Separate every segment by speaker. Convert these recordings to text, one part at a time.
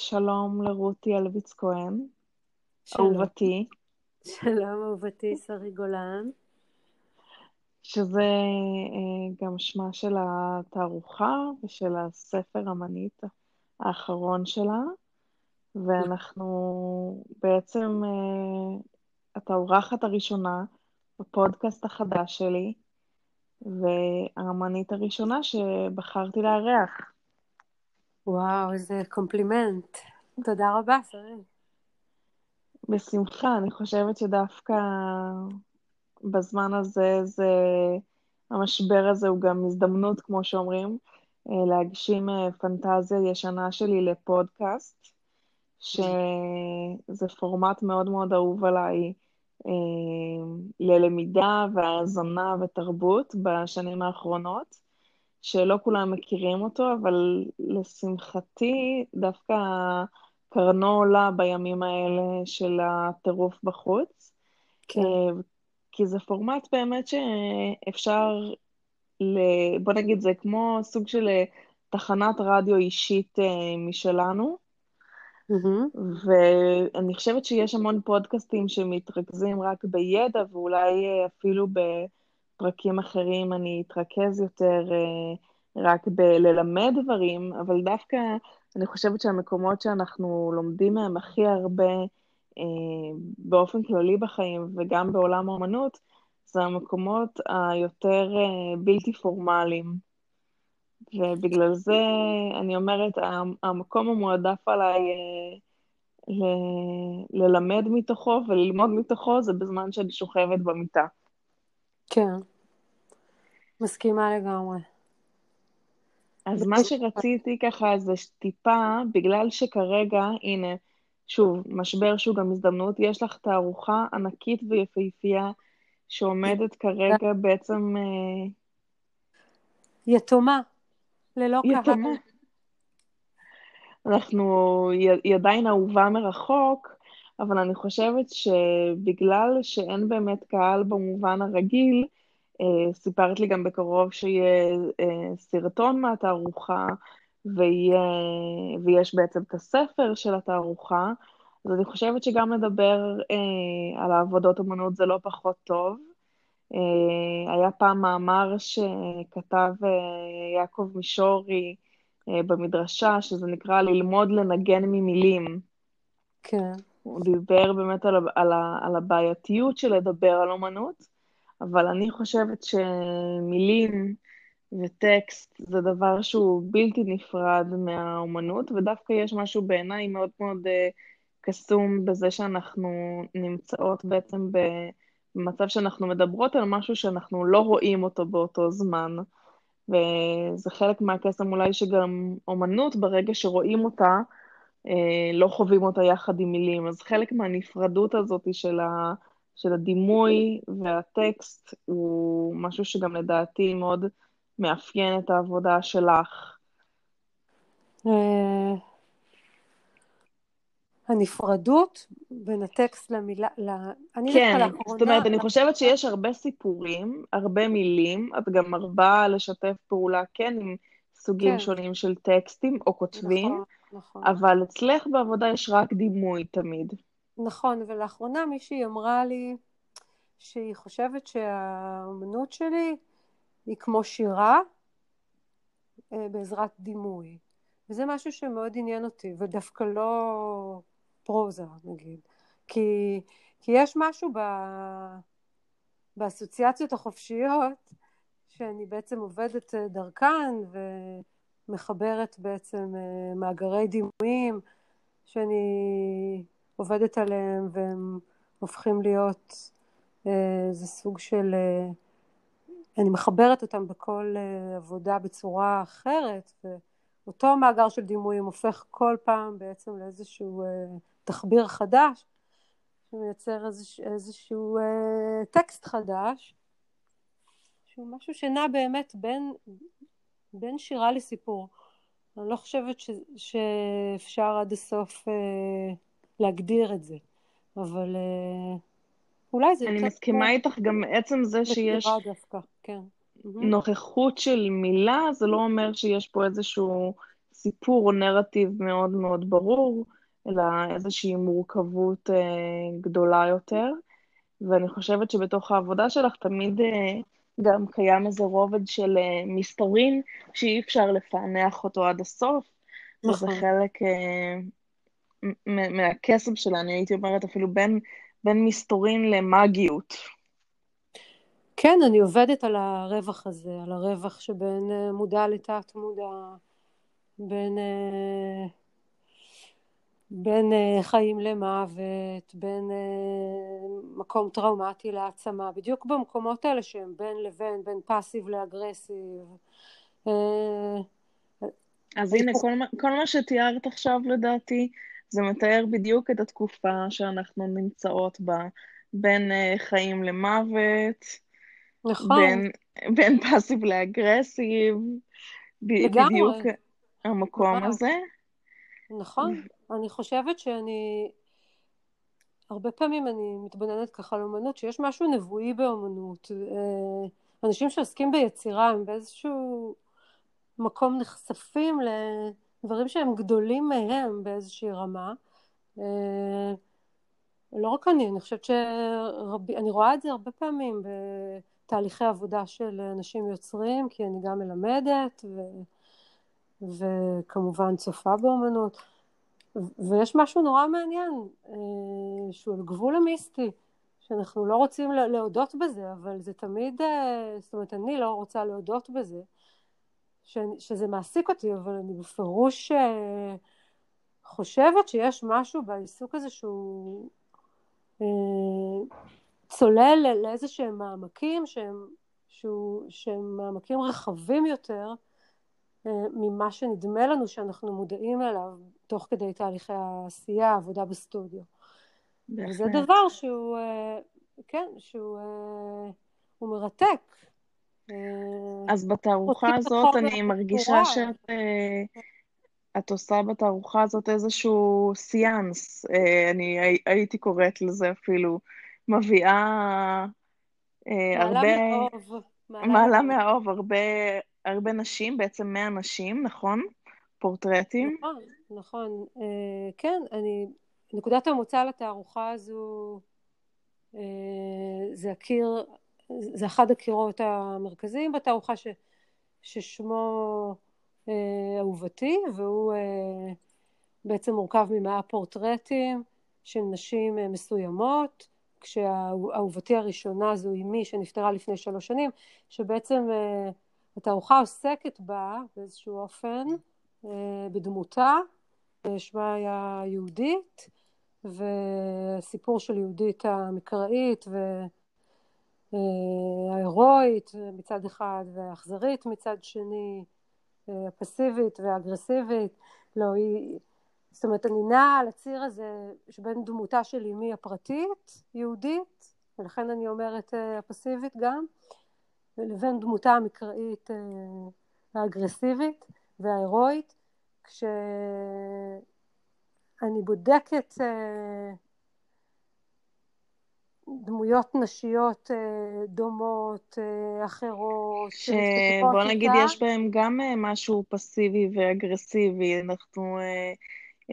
Speaker 1: שלום לרותי אלביץ כהן, אהובתי.
Speaker 2: שלום אהובתי שרי גולן.
Speaker 1: שזה אה, גם שמה של התערוכה ושל הספר המנית האחרון שלה, ואנחנו בעצם אה, התערוכת הראשונה בפודקאסט החדש שלי, והאמנית הראשונה שבחרתי לארח.
Speaker 2: וואו, איזה קומפלימנט. תודה רבה, שרי.
Speaker 1: בשמחה, אני חושבת שדווקא בזמן הזה, זה, המשבר הזה הוא גם הזדמנות, כמו שאומרים, אה, להגשים אה, פנטזיה ישנה שלי לפודקאסט, שזה פורמט מאוד מאוד אהוב עליי אה, ללמידה והאזנה ותרבות בשנים האחרונות. שלא כולם מכירים אותו, אבל לשמחתי דווקא קרנו עולה בימים האלה של הטירוף בחוץ. כן. אה, כי זה פורמט באמת שאפשר, ל... בוא נגיד, זה כמו סוג של אה, תחנת רדיו אישית אה, משלנו. Mm-hmm. ואני חושבת שיש המון פודקאסטים שמתרכזים רק בידע, ואולי אפילו ב... פרקים אחרים אני אתרכז יותר אה, רק בללמד דברים, אבל דווקא אני חושבת שהמקומות שאנחנו לומדים מהם הכי הרבה אה, באופן כללי בחיים וגם בעולם האמנות, זה המקומות היותר אה, בלתי פורמליים. ובגלל זה אני אומרת, המקום המועדף עליי ל- ללמד מתוכו וללמוד מתוכו זה בזמן שאני שוכבת במיטה.
Speaker 2: כן, מסכימה לגמרי.
Speaker 1: אז מה שרציתי ככה זה טיפה, בגלל שכרגע, הנה, שוב, משבר שהוא גם הזדמנות, יש לך תערוכה ענקית ויפהפייה שעומדת כרגע בעצם... אה,
Speaker 2: יתומה, ללא קהל.
Speaker 1: אנחנו, היא עדיין אהובה מרחוק, אבל אני חושבת שבגלל שאין באמת קהל במובן הרגיל, אה, סיפרת לי גם בקרוב שיהיה אה, סרטון מהתערוכה, ויהיה, ויש בעצם את הספר של התערוכה, אז אני חושבת שגם לדבר אה, על העבודות אמנות זה לא פחות טוב. אה, היה פעם מאמר שכתב אה, יעקב מישורי אה, במדרשה, שזה נקרא ללמוד לנגן ממילים.
Speaker 2: כן.
Speaker 1: הוא דיבר באמת על, על, על הבעייתיות של לדבר על אומנות, אבל אני חושבת שמילים וטקסט זה דבר שהוא בלתי נפרד מהאומנות, ודווקא יש משהו בעיניי מאוד מאוד uh, קסום בזה שאנחנו נמצאות בעצם במצב שאנחנו מדברות על משהו שאנחנו לא רואים אותו באותו זמן. וזה חלק מהקסם אולי שגם אומנות, ברגע שרואים אותה, אה, לא חווים אותה יחד עם מילים. אז חלק מהנפרדות הזאת של, ה, של הדימוי והטקסט הוא משהו שגם לדעתי מאוד מאפיין את העבודה שלך.
Speaker 2: אה, הנפרדות בין הטקסט למילה, ל...
Speaker 1: אני כן, לאחרונה... זאת אומרת, אני חושבת שיש הרבה סיפורים, הרבה מילים, את גם מרבה לשתף פעולה, כן, עם סוגים כן. שונים של טקסטים או כותבים, נכון, נכון. אבל אצלך בעבודה יש רק דימוי תמיד.
Speaker 2: נכון, ולאחרונה מישהי אמרה לי שהיא חושבת שהאמנות שלי היא כמו שירה אה, בעזרת דימוי. וזה משהו שמאוד עניין אותי, ודווקא לא פרוזה נגיד. כי, כי יש משהו ב, באסוציאציות החופשיות שאני בעצם עובדת אה, דרכן ומחברת בעצם אה, מאגרי דימויים שאני עובדת עליהם והם הופכים להיות איזה סוג של אני מחברת אותם בכל עבודה בצורה אחרת ואותו מאגר של דימויים הופך כל פעם בעצם לאיזשהו תחביר חדש שמייצר איזשהו, איזשהו טקסט חדש שהוא משהו שנע באמת בין, בין שירה לסיפור. אני לא חושבת ש, שאפשר עד הסוף אה, להגדיר את זה, אבל אה, אולי זה...
Speaker 1: אני מסכימה כמו... איתך גם עצם זה שיש
Speaker 2: דווקא, כן.
Speaker 1: נוכחות של מילה, זה לא אומר שיש פה איזשהו סיפור או נרטיב מאוד מאוד ברור, אלא איזושהי מורכבות אה, גדולה יותר. ואני חושבת שבתוך העבודה שלך תמיד אה, גם קיים איזה רובד של אה, מסתורין שאי אפשר לפענח אותו עד הסוף, נכון. וזה חלק אה, מהקסם שלה, אני הייתי אומרת אפילו בין, בין מסתורין למאגיות.
Speaker 2: כן, אני עובדת על הרווח הזה, על הרווח שבין אה, מודע לתת מודע, בין, אה, בין אה, חיים למוות, בין מקום טראומטי להעצמה, בדיוק במקומות האלה שהם בין לבין, בין פאסיב לאגרסיב.
Speaker 1: אז הנה, כל מה, כל מה שתיארת עכשיו לדעתי, זה מתאר בדיוק את התקופה שאנחנו נמצאות בה, בין חיים למוות,
Speaker 2: נכון.
Speaker 1: בין, בין פאסיב לאגרסיב, לגמרי. בדיוק המקום נכון. הזה.
Speaker 2: נכון, אני חושבת שאני, הרבה פעמים אני מתבוננת ככה על אומנות, שיש משהו נבואי באומנות. אה, אנשים שעוסקים ביצירה הם באיזשהו מקום נחשפים לדברים שהם גדולים מהם באיזושהי רמה. אה, לא רק אני, אני חושבת שרבי, אני רואה את זה הרבה פעמים תהליכי עבודה של אנשים יוצרים, כי אני גם מלמדת ו... וכמובן צופה באומנות. ויש משהו נורא מעניין, אה, שהוא על גבול המיסטי, שאנחנו לא רוצים להודות בזה, אבל זה תמיד, אה, זאת אומרת, אני לא רוצה להודות בזה. שזה מעסיק אותי, אבל אני בפירוש אה, חושבת שיש משהו בעיסוק הזה שהוא צולל לאיזה שהם מעמקים שהם, שהוא, שהם מעמקים רחבים יותר ממה שנדמה לנו שאנחנו מודעים אליו תוך כדי תהליכי העשייה, העבודה בסטודיו. בהחלט. וזה דבר שהוא, אה, כן, שהוא אה, הוא מרתק.
Speaker 1: אז בתערוכה הזאת אני מרגישה שאת את עושה בתערוכה הזאת איזשהו סיאנס, אני הייתי קוראת לזה אפילו. מביאה אה, הרבה... מהאוב. מעלה מהאוב, הרבה, הרבה נשים, בעצם 100 נשים, נכון? פורטרטים.
Speaker 2: נכון, נכון. אה, כן, אני... נקודת המוצא לתערוכה הזו אה, זה הקיר, זה אחד הקירות המרכזיים בתערוכה ש, ששמו אה, אהובתי, והוא אה, בעצם מורכב ממאה פורטרטים של נשים אה, מסוימות. כשאהובתי הראשונה זו אמי שנפטרה לפני שלוש שנים, שבעצם uh, התערוכה עוסקת בה באיזשהו אופן uh, בדמותה, שמה היה יהודית, וסיפור של יהודית המקראית וההירואית אה, מצד אחד והאכזרית מצד שני, הפסיבית והאגרסיבית, לא, היא זאת אומרת, אני נעה על הציר הזה שבין דמותה של אמי הפרטית, יהודית, ולכן אני אומרת אה, הפסיבית גם, לבין דמותה המקראית אה, האגרסיבית וההירואית, כשאני בודקת אה, דמויות נשיות דומות, אחרות,
Speaker 1: שבוא נגיד איתה. יש בהם גם משהו פסיבי ואגרסיבי, אנחנו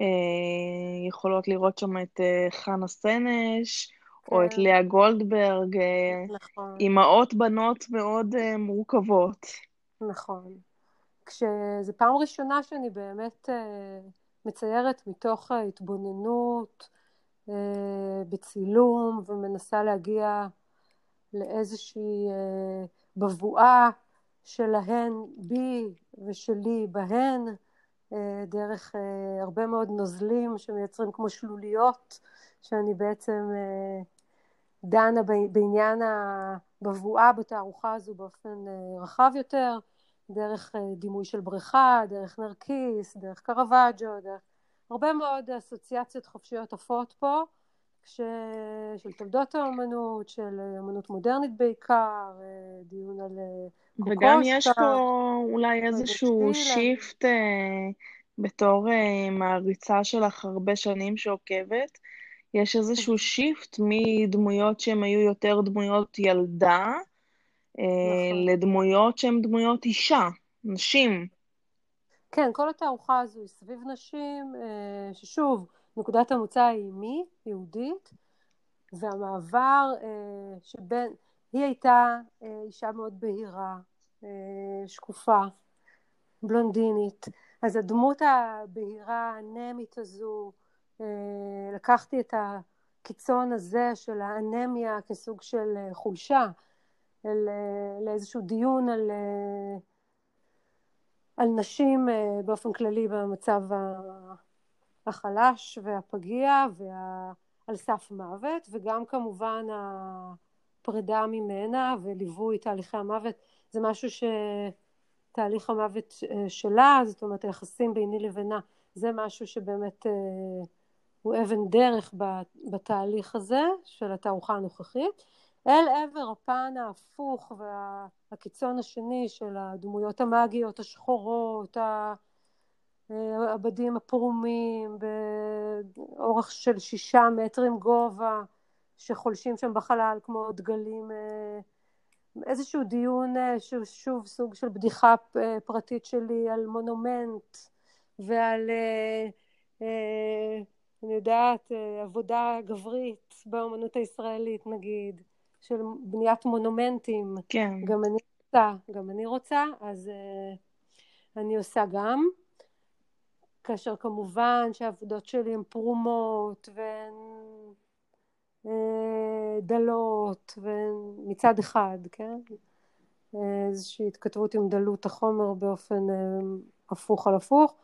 Speaker 1: אה, יכולות לראות שם את אה, חנה סנש. או את כן. לאה גולדברג, אה, נכון. אימהות בנות מאוד מורכבות.
Speaker 2: נכון. כשזו פעם ראשונה שאני באמת מציירת מתוך ההתבוננות בצילום ומנסה להגיע לאיזושהי בבואה שלהן בי ושלי בהן אה, דרך אה, הרבה מאוד נוזלים שמייצרים כמו שלוליות, שאני בעצם אה, דנה בעניין הבבואה בתערוכה הזו באופן רחב יותר, דרך דימוי של בריכה, דרך נרקיס, דרך קרוואג'ו, דרך הרבה מאוד אסוציאציות חופשיות עפות פה, כש... של תולדות האומנות, של אמנות מודרנית בעיקר, דיון על
Speaker 1: וגם יש פה אולי איזשהו שיפט אה, בתור אה, מעריצה שלך הרבה שנים שעוקבת, יש איזשהו shift מדמויות שהן היו יותר דמויות ילדה, אה, נכון. לדמויות שהן דמויות אישה, נשים.
Speaker 2: כן, כל התערוכה הזו היא סביב נשים, ששוב, נקודת המוצא היא מי, יהודית, והמעבר שבין, היא הייתה אישה מאוד בהירה, שקופה, בלונדינית, אז הדמות הבהירה, האנמית הזו, לקחתי את הקיצון הזה של האנמיה כסוג של חולשה, לאיזשהו דיון על, על נשים באופן כללי במצב החלש והפגיע ועל סף מוות וגם כמובן הפרידה ממנה וליווי תהליכי המוות. זה משהו שתהליך המוות שלה זאת אומרת היחסים ביני לבינה זה משהו שבאמת הוא אבן דרך בתהליך הזה של התערוכה הנוכחית אל עבר הפן ההפוך והקיצון השני של הדמויות המאגיות השחורות העבדים הפרומים באורך של שישה מטרים גובה שחולשים שם בחלל כמו דגלים איזשהו דיון שהוא שוב סוג של בדיחה פרטית שלי על מונומנט ועל אני יודעת עבודה גברית באמנות הישראלית נגיד של בניית מונומנטים
Speaker 1: כן.
Speaker 2: גם אני רוצה גם אני רוצה אז אני עושה גם כאשר כמובן שהעבודות שלי הן פרומות והן דלות מצד אחד, כן? איזושהי התכתבות עם דלות החומר באופן הפוך על הפוך.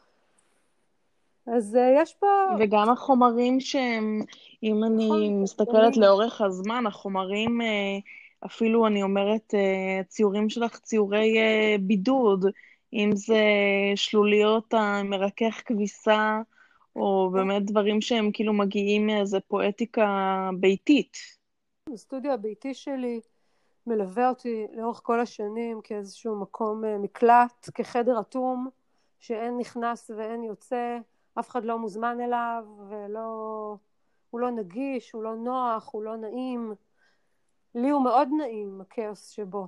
Speaker 2: אז יש פה...
Speaker 1: וגם החומרים שהם, אם נכון, אני מסתכלת לאורך הזמן, החומרים, אפילו אני אומרת, ציורים שלך, ציורי בידוד, אם זה שלוליות המרכך כביסה, או באמת דברים שהם כאילו מגיעים מאיזה פואטיקה ביתית.
Speaker 2: הסטודיו הביתי שלי מלווה אותי לאורך כל השנים כאיזשהו מקום אה, מקלט, כחדר אטום, שאין נכנס ואין יוצא, אף אחד לא מוזמן אליו, ולא... הוא לא נגיש, הוא לא נוח, הוא לא נעים. לי הוא מאוד נעים, הכאוס שבו,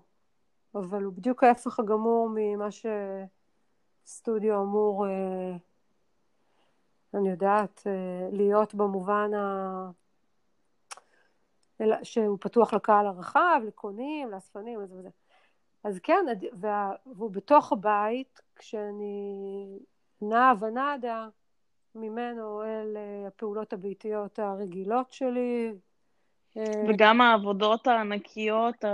Speaker 2: אבל הוא בדיוק ההפך הגמור ממה שסטודיו אמור אה, אני יודעת, אה, להיות במובן ה... שהוא פתוח לקהל הרחב, לקונים, לאספנים וזה וזה. אז כן, והוא בתוך הבית, כשאני נעה ונדה ממנו אל אה, הפעולות הביתיות הרגילות שלי.
Speaker 1: אה, וגם העבודות הענקיות,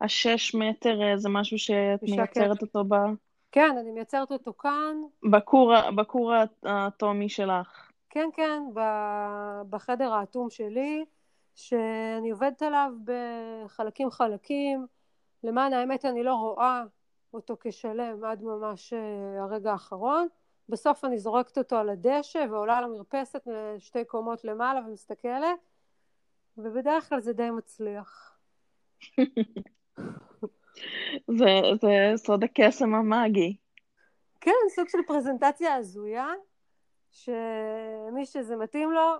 Speaker 1: השש מטר, זה משהו שאת מייצרת. אותו ב...
Speaker 2: כן, אני מייצרת אותו כאן.
Speaker 1: בכור, בכור האטומי שלך.
Speaker 2: כן, כן, בחדר האטום שלי, שאני עובדת עליו בחלקים חלקים. למען האמת אני לא רואה אותו כשלם עד ממש אה, הרגע האחרון. בסוף אני זורקת אותו על הדשא ועולה למרפסת שתי קומות למעלה ומסתכלת, ובדרך כלל זה די מצליח.
Speaker 1: זה, זה סוד הקסם המאגי.
Speaker 2: כן, סוג של פרזנטציה הזויה, שמי שזה מתאים לו,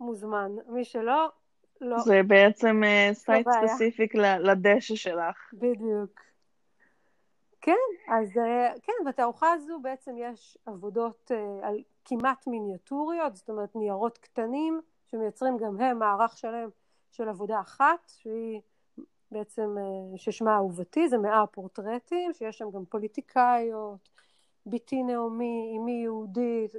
Speaker 2: מוזמן. מי שלא, לא.
Speaker 1: זה בעצם site uh, specific לדשא שלך.
Speaker 2: בדיוק. כן, אז uh, כן, בתערוכה הזו בעצם יש עבודות uh, על כמעט מיניאטוריות, זאת אומרת ניירות קטנים, שמייצרים גם הם מערך שלם של עבודה אחת, שהיא בעצם אה, ששמה אהובתי, זה מאה פורטרטים, שיש שם גם פוליטיקאיות, בתי נעמי, אמי יהודית,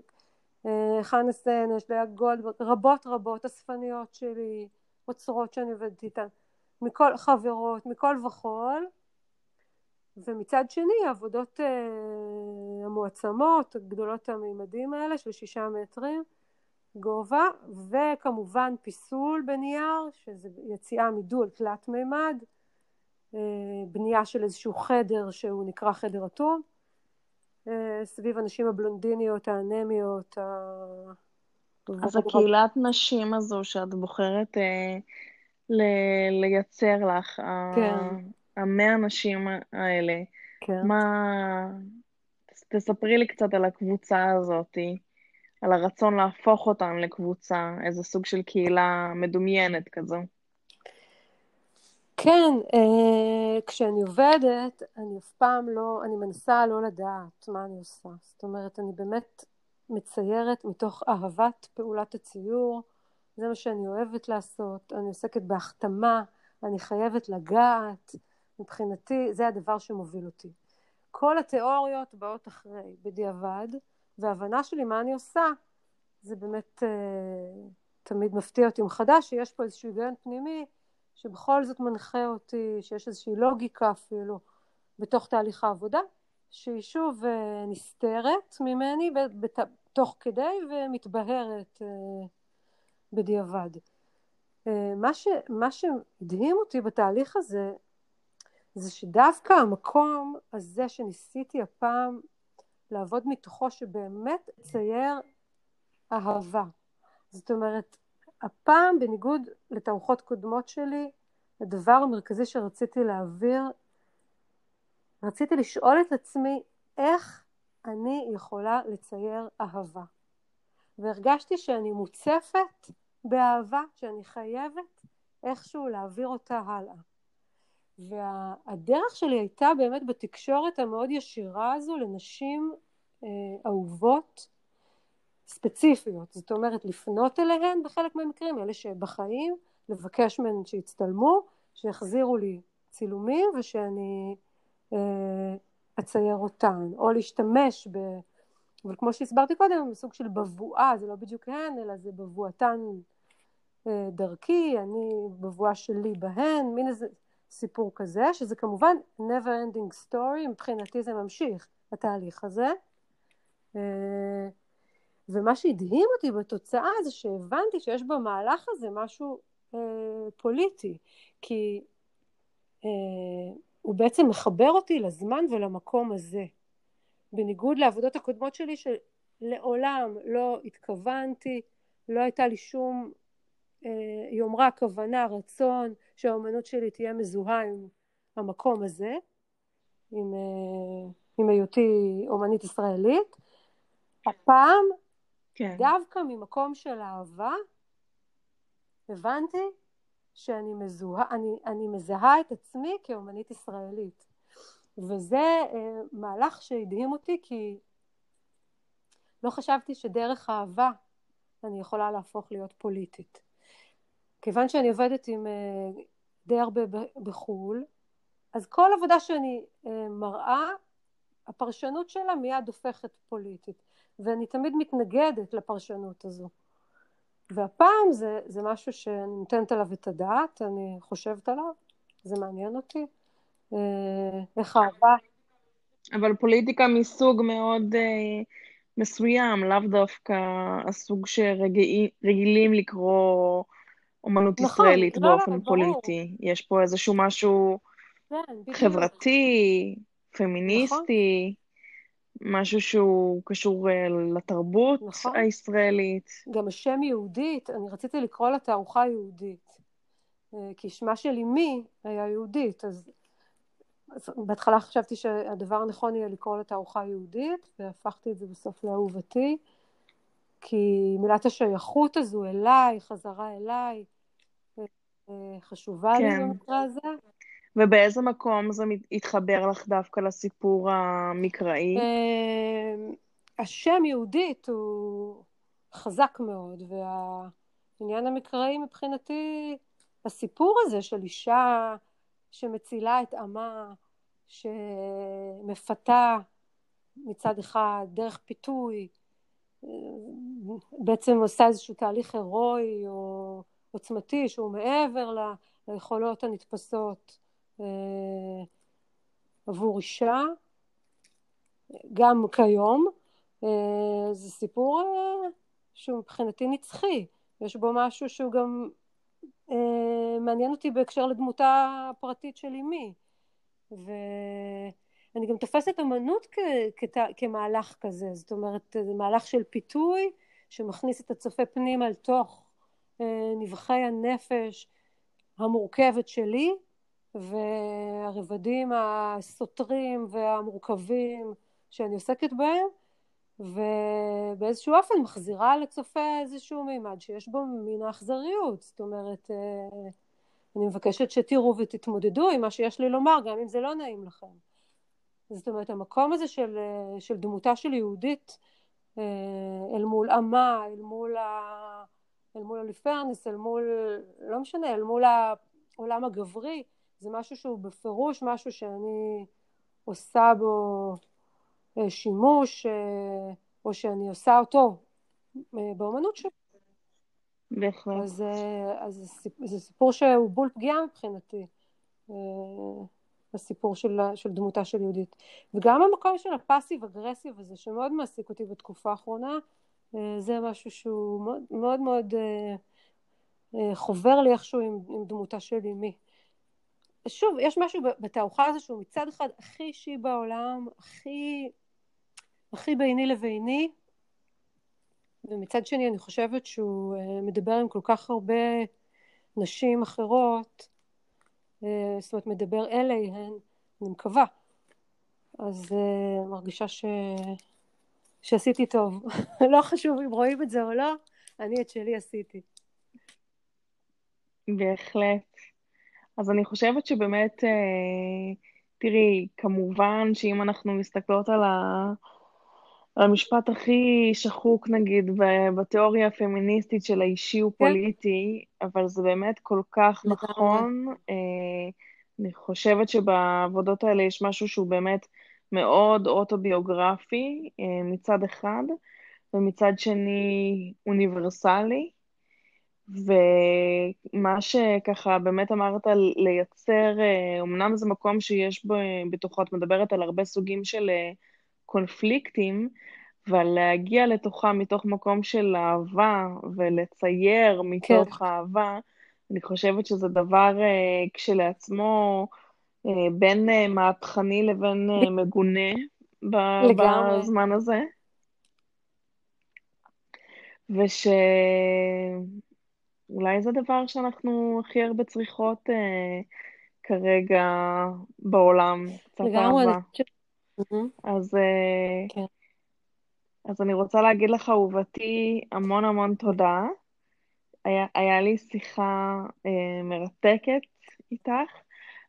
Speaker 2: אה, חנה סנש, לאה גולדברג, רבות רבות, אספניות שלי, אוצרות שאני עובדת איתן, מכל חברות, מכל וכול, ומצד שני העבודות uh, המועצמות, גדולות המימדים האלה של שישה מטרים גובה, וכמובן פיסול בנייר, שזה יציאה מדול תלת מימד, אה, בנייה של איזשהו חדר שהוא נקרא חדר אטום, אה, סביב הנשים הבלונדיניות, האנמיות.
Speaker 1: אז הקהילת נשים הזו שאת בוחרת אה, ל- לייצר לך, כן. המאה נשים האלה, כן. מה... תספרי לי קצת על הקבוצה הזאתי. על הרצון להפוך אותם לקבוצה, איזה סוג של קהילה מדומיינת כזו.
Speaker 2: כן, אה, כשאני עובדת, אני אף פעם לא, אני מנסה לא לדעת מה אני עושה. זאת אומרת, אני באמת מציירת מתוך אהבת פעולת הציור, זה מה שאני אוהבת לעשות, אני עוסקת בהחתמה, אני חייבת לגעת, מבחינתי זה הדבר שמוביל אותי. כל התיאוריות באות אחרי, בדיעבד, וההבנה שלי מה אני עושה, זה באמת אה, תמיד מפתיע אותי מחדש, שיש פה איזשהו היגיון פנימי שבכל זאת מנחה אותי, שיש איזושהי לוגיקה אפילו בתוך תהליך העבודה, שהיא שוב אה, נסתרת ממני תוך כדי ומתבהרת אה, בדיעבד. אה, מה, ש, מה שהדהים אותי בתהליך הזה זה שדווקא המקום הזה שניסיתי הפעם לעבוד מתוכו שבאמת צייר אהבה. זאת אומרת, הפעם בניגוד לתערוכות קודמות שלי, הדבר המרכזי שרציתי להעביר, רציתי לשאול את עצמי איך אני יכולה לצייר אהבה. והרגשתי שאני מוצפת באהבה, שאני חייבת איכשהו להעביר אותה הלאה. והדרך שלי הייתה באמת בתקשורת המאוד ישירה הזו לנשים אה, אהובות ספציפיות, זאת אומרת לפנות אליהן בחלק מהמקרים, אלה שבחיים, לבקש מהן שיצטלמו, שיחזירו לי צילומים ושאני אה, אצייר אותן, או להשתמש ב... אבל כמו שהסברתי קודם, סוג של בבואה, זה לא בדיוק הן, אלא זה בבואתן אה, דרכי, אני בבואה שלי בהן, מין איזה סיפור כזה, שזה כמובן never ending story, מבחינתי זה ממשיך, התהליך הזה. אה, ומה שהדהים אותי בתוצאה זה שהבנתי שיש במהלך הזה משהו אה, פוליטי, כי אה, הוא בעצם מחבר אותי לזמן ולמקום הזה. בניגוד לעבודות הקודמות שלי שלעולם לא התכוונתי, לא הייתה לי שום אה, יומרה, כוונה, רצון שהאומנות שלי תהיה מזוהה עם המקום הזה, עם, אה, עם היותי אומנית ישראלית. הפעם כן. דווקא ממקום של אהבה, הבנתי שאני מזוהה, אני, אני מזהה את עצמי כאומנית ישראלית. וזה אה, מהלך שהדהים אותי כי לא חשבתי שדרך אהבה אני יכולה להפוך להיות פוליטית. כיוון שאני עובדת עם אה, די הרבה בחו"ל, אז כל עבודה שאני אה, מראה, הפרשנות שלה מיד הופכת פוליטית. ואני תמיד מתנגדת לפרשנות הזו. והפעם זה, זה משהו שאני נותנת עליו את הדעת, אני חושבת עליו, זה מעניין אותי. אה, איך אהבה.
Speaker 1: אבל פוליטיקה מסוג מאוד אה, מסוים, לאו דווקא הסוג שרגילים לקרוא אומנות נכון, ישראלית לא, באופן לא, פוליטי. ברור. יש פה איזשהו משהו כן, חברתי, פמיניסטי. נכון. משהו שהוא קשור אה, לתרבות נכון. הישראלית.
Speaker 2: גם השם יהודית, אני רציתי לקרוא לה תערוכה יהודית. אה, כי שמה של אמי היה יהודית, אז, אז בהתחלה חשבתי שהדבר הנכון יהיה לקרוא לה תערוכה יהודית, והפכתי את זה בסוף לאהובתי, כי מילת השייכות הזו אליי, חזרה אליי, אה, חשובה כן. לי במקרה הזה.
Speaker 1: ובאיזה מקום זה התחבר לך דווקא לסיפור המקראי?
Speaker 2: אמ, השם יהודית הוא חזק מאוד, והעניין המקראי מבחינתי, הסיפור הזה של אישה שמצילה את עמה, שמפתה מצד אחד דרך פיתוי, בעצם עושה איזשהו תהליך הירואי או עוצמתי שהוא מעבר ליכולות הנתפסות אה, עבור אישה, גם כיום. אה, זה סיפור אה, שהוא מבחינתי נצחי, יש בו משהו שהוא גם מעניין אותי בהקשר לדמותה הפרטית של אמי. ואני גם תופסת אמנות כ- כ- כמהלך כזה, זאת אומרת, זה מהלך של פיתוי שמכניס את הצופה פנימה אל תוך נבחי הנפש המורכבת שלי, והרבדים הסותרים והמורכבים שאני עוסקת בהם ובאיזשהו אופן מחזירה לצופה איזשהו מימד שיש בו מן האכזריות זאת אומרת אה, אני מבקשת שתראו ותתמודדו עם מה שיש לי לומר, גם אם זה לא נעים לכם. זאת אומרת, המקום הזה של, של דמותה של יהודית אה, אל מול עמה, אל מול, ה, אל מול הליפרנס, אל מול, לא משנה, אל מול העולם הגברי, זה משהו שהוא בפירוש משהו שאני עושה בו אה, שימוש, אה, או שאני עושה אותו באומנות שלי.
Speaker 1: בהחלט.
Speaker 2: אז, אז זה סיפור שהוא בול פגיעה מבחינתי. הסיפור של, של דמותה של יהודית. וגם המקום של הפאסיב אגרסיב הזה שמאוד מעסיק אותי בתקופה האחרונה, אה, זה משהו שהוא מאוד מאוד, מאוד אה, אה, חובר לי איכשהו עם, עם דמותה של אמי. שוב, יש משהו בתערוכה הזו שהוא מצד אחד הכי אישי בעולם, הכי, הכי ביני לביני, ומצד שני אני חושבת שהוא מדבר עם כל כך הרבה נשים אחרות, זאת אומרת מדבר אליהן, אני מקווה. אז uh, מרגישה ש... שעשיתי טוב. לא חשוב אם רואים את זה או לא, אני את שלי עשיתי.
Speaker 1: בהחלט. אז אני חושבת שבאמת, אה, תראי, כמובן שאם אנחנו מסתכלות על, ה... המשפט הכי שחוק, נגיד, בתיאוריה הפמיניסטית של האישי הוא כן. פוליטי, אבל זה באמת כל כך נכון. אה, אני חושבת שבעבודות האלה יש משהו שהוא באמת מאוד אוטוביוגרפי אה, מצד אחד, ומצד שני אוניברסלי. ומה שככה באמת אמרת לייצר, אה, אמנם זה מקום שיש בו, בתוכו, את מדברת על הרבה סוגים של קונפליקטים, אבל להגיע לתוכה מתוך מקום של אהבה ולצייר מתוך כן. אהבה, אני חושבת שזה דבר uh, כשלעצמו uh, בין uh, מהפכני לבין uh, מגונה ב- בזמן הזה. ושאולי זה דבר שאנחנו הכי הרבה צריכות uh, כרגע בעולם, קצת אהבה. Mm-hmm. אז, אה, כן. אז אני רוצה להגיד לך, אהובתי, המון המון תודה. היה, היה לי שיחה אה, מרתקת איתך,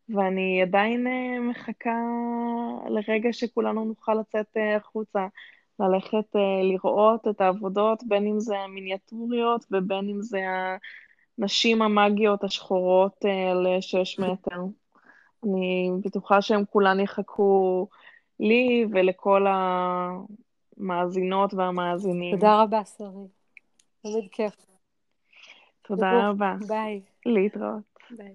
Speaker 1: ואני עדיין אה, מחכה לרגע שכולנו נוכל לצאת אה, החוצה, ללכת אה, לראות את העבודות, בין אם זה המיניאטוריות ובין אם זה הנשים המאגיות השחורות אה, על שש מטר. אני בטוחה שהם כולן יחכו לי ולכל המאזינות והמאזינים.
Speaker 2: תודה רבה, שרי. תמיד כיף.
Speaker 1: תודה רבה.
Speaker 2: ביי.
Speaker 1: להתראות.
Speaker 2: ביי.